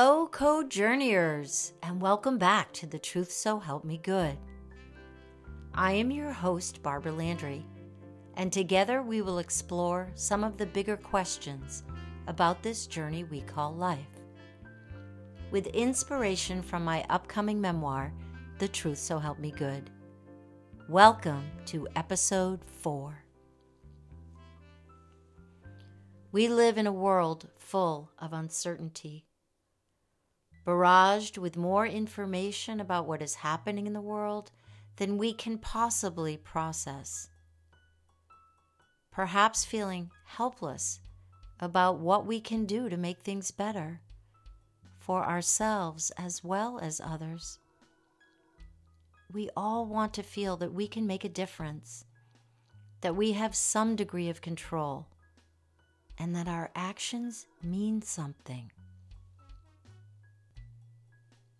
Hello, Co-Journeyers, and welcome back to The Truth So Help Me Good. I am your host, Barbara Landry, and together we will explore some of the bigger questions about this journey we call life. With inspiration from my upcoming memoir, The Truth So Help Me Good. Welcome to episode 4. We live in a world full of uncertainty barraged with more information about what is happening in the world than we can possibly process. Perhaps feeling helpless about what we can do to make things better for ourselves as well as others. We all want to feel that we can make a difference, that we have some degree of control, and that our actions mean something.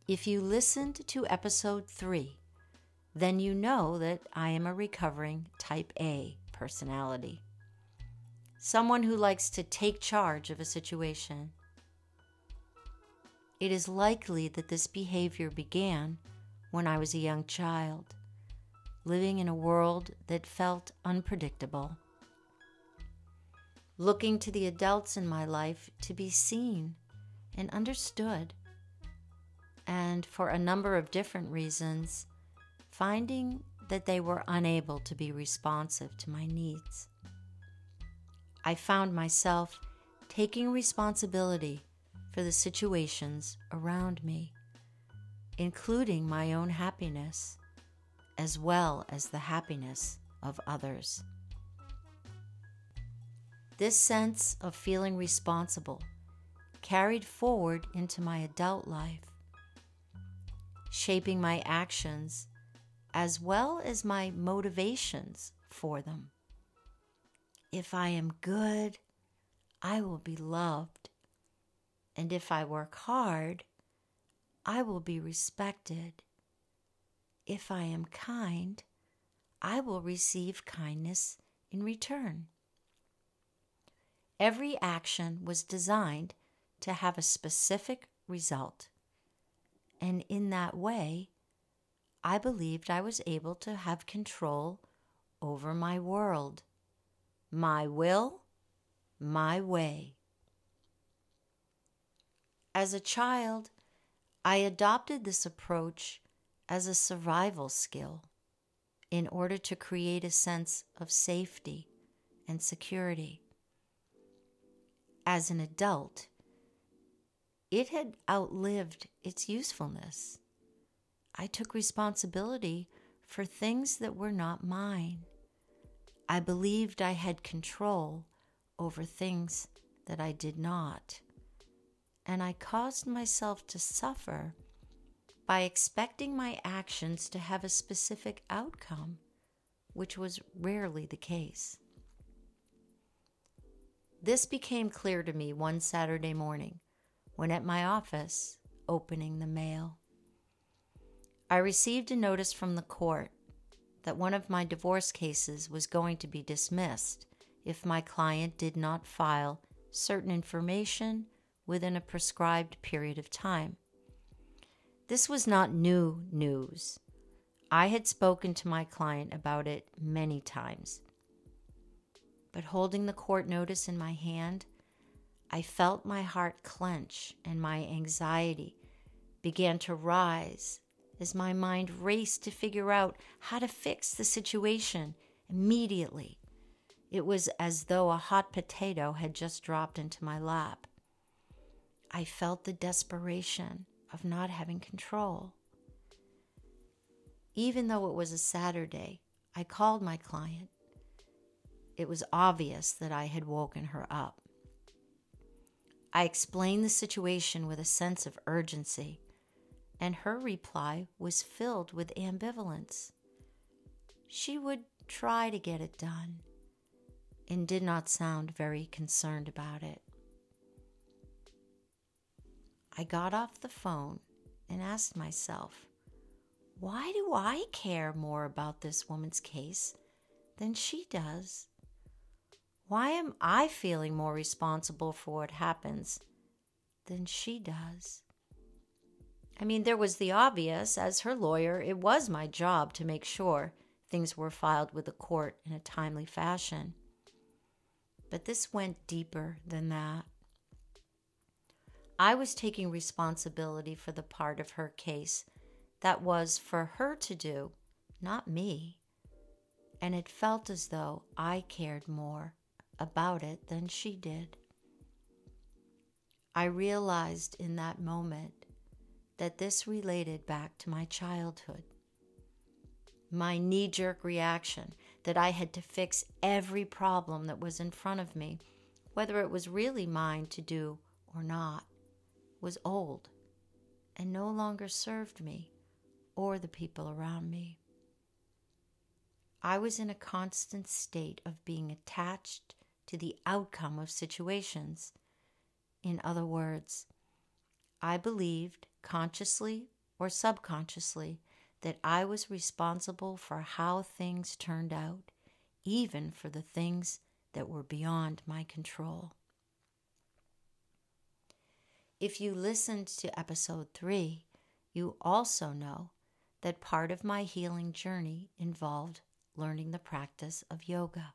If you listened to episode 3, then you know that I am a recovering type A personality. Someone who likes to take charge of a situation. It is likely that this behavior began when I was a young child, living in a world that felt unpredictable. Looking to the adults in my life to be seen and understood and for a number of different reasons, finding that they were unable to be responsive to my needs. I found myself taking responsibility for the situations around me, including my own happiness, as well as the happiness of others. This sense of feeling responsible carried forward into my adult life shaping my actions as well as my motivations for them. If I am good, I will be loved. And if I work hard, I will be respected. If I am kind, I will receive kindness in return. Every action was designed to have a specific result. And in that way, I believed I was able to have control over my world, my will, my way. As a child, I adopted this approach as a survival skill in order to create a sense of safety and security. As an adult, it had outlived its usefulness. I took responsibility for things that were not mine. I believed I had control over things that I did not. And I caused myself to suffer by expecting my actions to have a specific outcome, which was rarely the case. This became clear to me one Saturday morning when at my office opening the mail. I received a notice from the court that one of my divorce cases was going to be dismissed if my client did not file certain information within a prescribed period of time. This was not new news. I had spoken to my client about it many times. But holding the court notice in my hand, I felt my heart clench and my anxiety began to rise as my mind raced to figure out how to fix the situation immediately. It was as though a hot potato had just dropped into my lap. I felt the desperation of not having control. Even though it was a Saturday, I called my client. It was obvious that I had woken her up. I explained the situation with a sense of urgency, and her reply was filled with ambivalence. She would try to get it done and did not sound very concerned about it. I got off the phone and asked myself, why do I care more about this woman's case than she does? Why am I feeling more responsible for what happens than she does? I mean, there was the obvious. As her lawyer, it was my job to make sure things were filed with the court in a timely fashion. But this went deeper than that. I was taking responsibility for the part of her case that was for her to do, not me. And it felt as though I cared more about it than she did. I realized in that moment that this related back to my childhood. My knee jerk reaction that I had to fix every problem that was in front of me, whether it was really mine to do or not was old and no longer served me or the people around me. I was in a constant state of being attached to the outcome of situations. In other words, I believed, consciously or subconsciously, that I was responsible for how things turned out, even for the things that were beyond my control. If you listened to episode three, you also know that part of my healing journey involved learning the practice of yoga.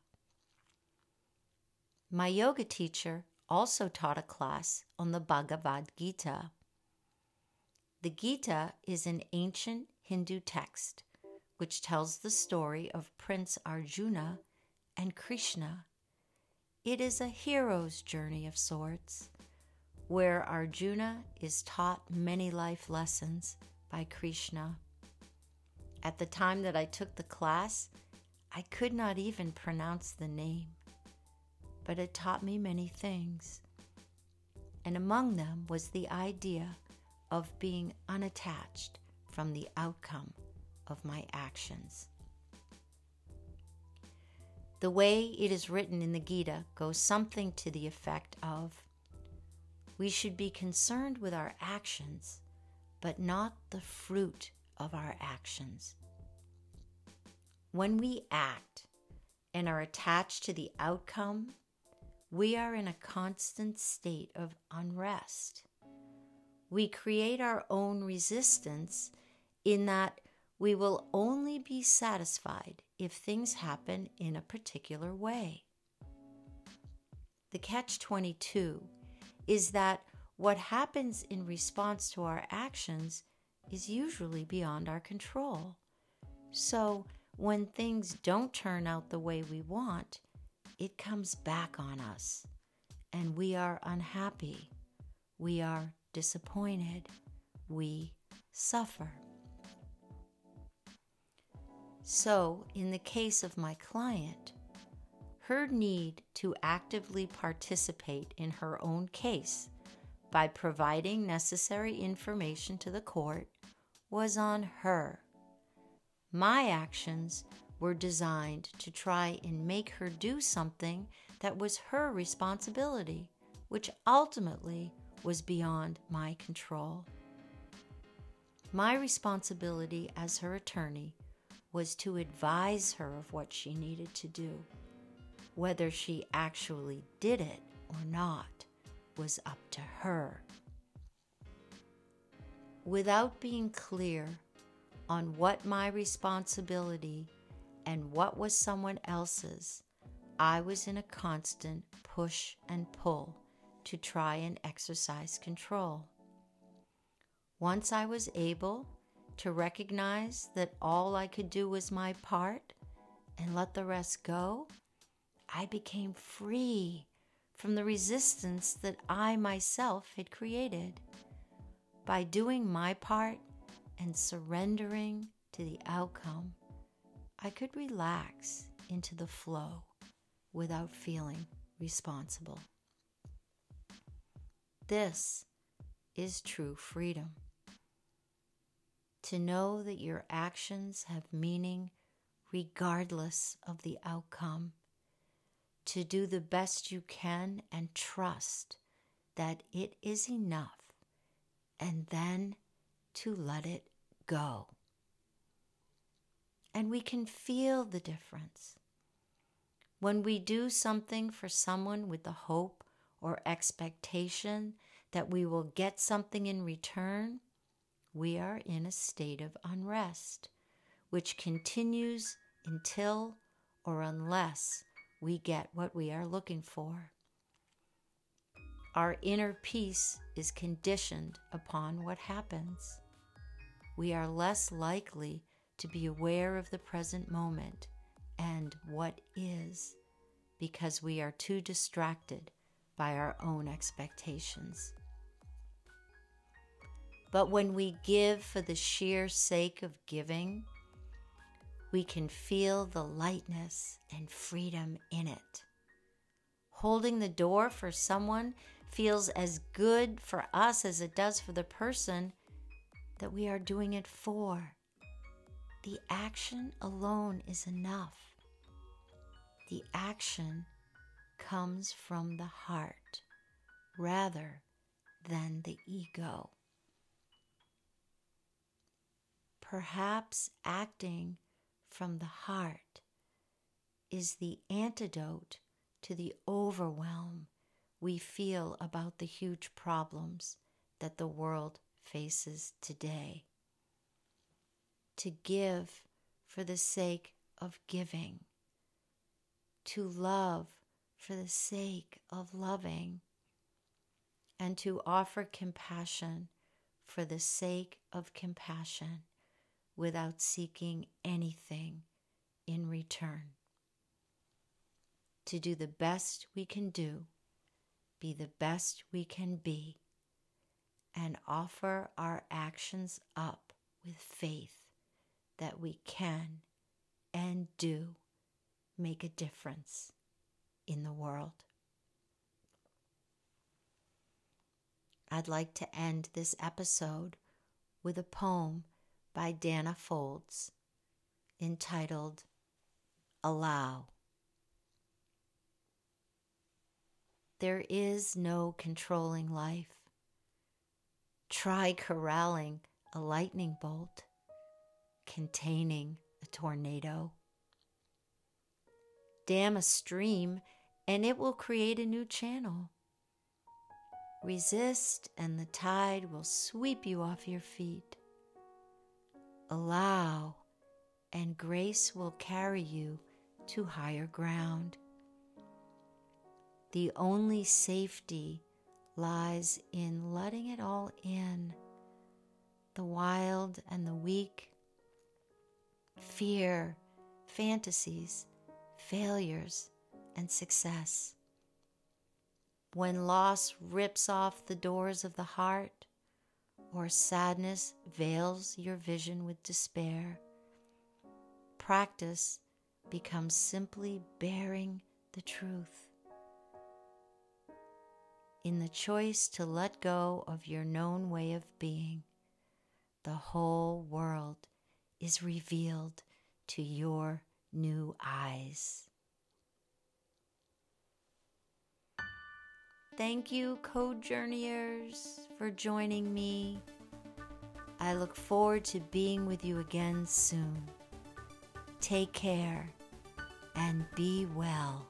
My yoga teacher also taught a class on the Bhagavad Gita. The Gita is an ancient Hindu text which tells the story of Prince Arjuna and Krishna. It is a hero's journey of sorts where Arjuna is taught many life lessons by Krishna. At the time that I took the class, I could not even pronounce the name, but it taught me many things. And among them was the idea of being unattached from the outcome of my actions. The way it is written in the Gita goes something to the effect of we should be concerned with our actions, but not the fruit of our actions. When we act and are attached to the outcome, we are in a constant state of unrest. We create our own resistance in that we will only be satisfied if things happen in a particular way. The catch 22 is that what happens in response to our actions is usually beyond our control. So, when things don't turn out the way we want, it comes back on us, and we are unhappy, we are disappointed, we suffer. So, in the case of my client, her need to actively participate in her own case by providing necessary information to the court was on her. My actions were designed to try and make her do something that was her responsibility, which ultimately was beyond my control. My responsibility as her attorney was to advise her of what she needed to do. Whether she actually did it or not was up to her. Without being clear on what my responsibility and what was someone else's, I was in a constant push and pull to try and exercise control. Once I was able to recognize that all I could do was my part and let the rest go, I became free from the resistance that I myself had created. By doing my part and surrendering to the outcome, I could relax into the flow without feeling responsible. This is true freedom. To know that your actions have meaning regardless of the outcome to do the best you can and trust that it is enough, and then to let it go. And we can feel the difference. When we do something for someone with the hope or expectation that we will get something in return, we are in a state of unrest, which continues until or unless we get what we are looking for. Our inner peace is conditioned upon what happens. We are less likely to be aware of the present moment and what is because we are too distracted by our own expectations. But when we give for the sheer sake of giving, we can feel the lightness and freedom in it. Holding the door for someone feels as good for us as it does for the person that we are doing it for. The action alone is enough. The action comes from the heart rather than the ego. Perhaps acting from the heart is the antidote to the overwhelm we feel about the huge problems that the world faces today. To give for the sake of giving, to love for the sake of loving, and to offer compassion for the sake of compassion without seeking anything in return. To do the best we can do be the best we can be, and offer our actions up with faith that we can and do make a difference in the world. I'd like to end this episode with a poem by Danna Faulds entitled Allow. There is no controlling life. Try corralling a lightning bolt containing a tornado. Dam a stream and it will create a new channel. Resist and the tide will sweep you off your feet. Allow and grace will carry you to higher ground. The only safety lies in letting it all in the wild and the weak, fear, fantasies, failures, and success. When loss rips off the doors of the heart, or sadness veils your vision with despair, practice becomes simply bearing the truth in the choice to let go of your known way of being, the whole world is revealed to your new eyes. Thank you, Co-Journeyers, for joining me. I look forward to being with you again soon. Take care and be well.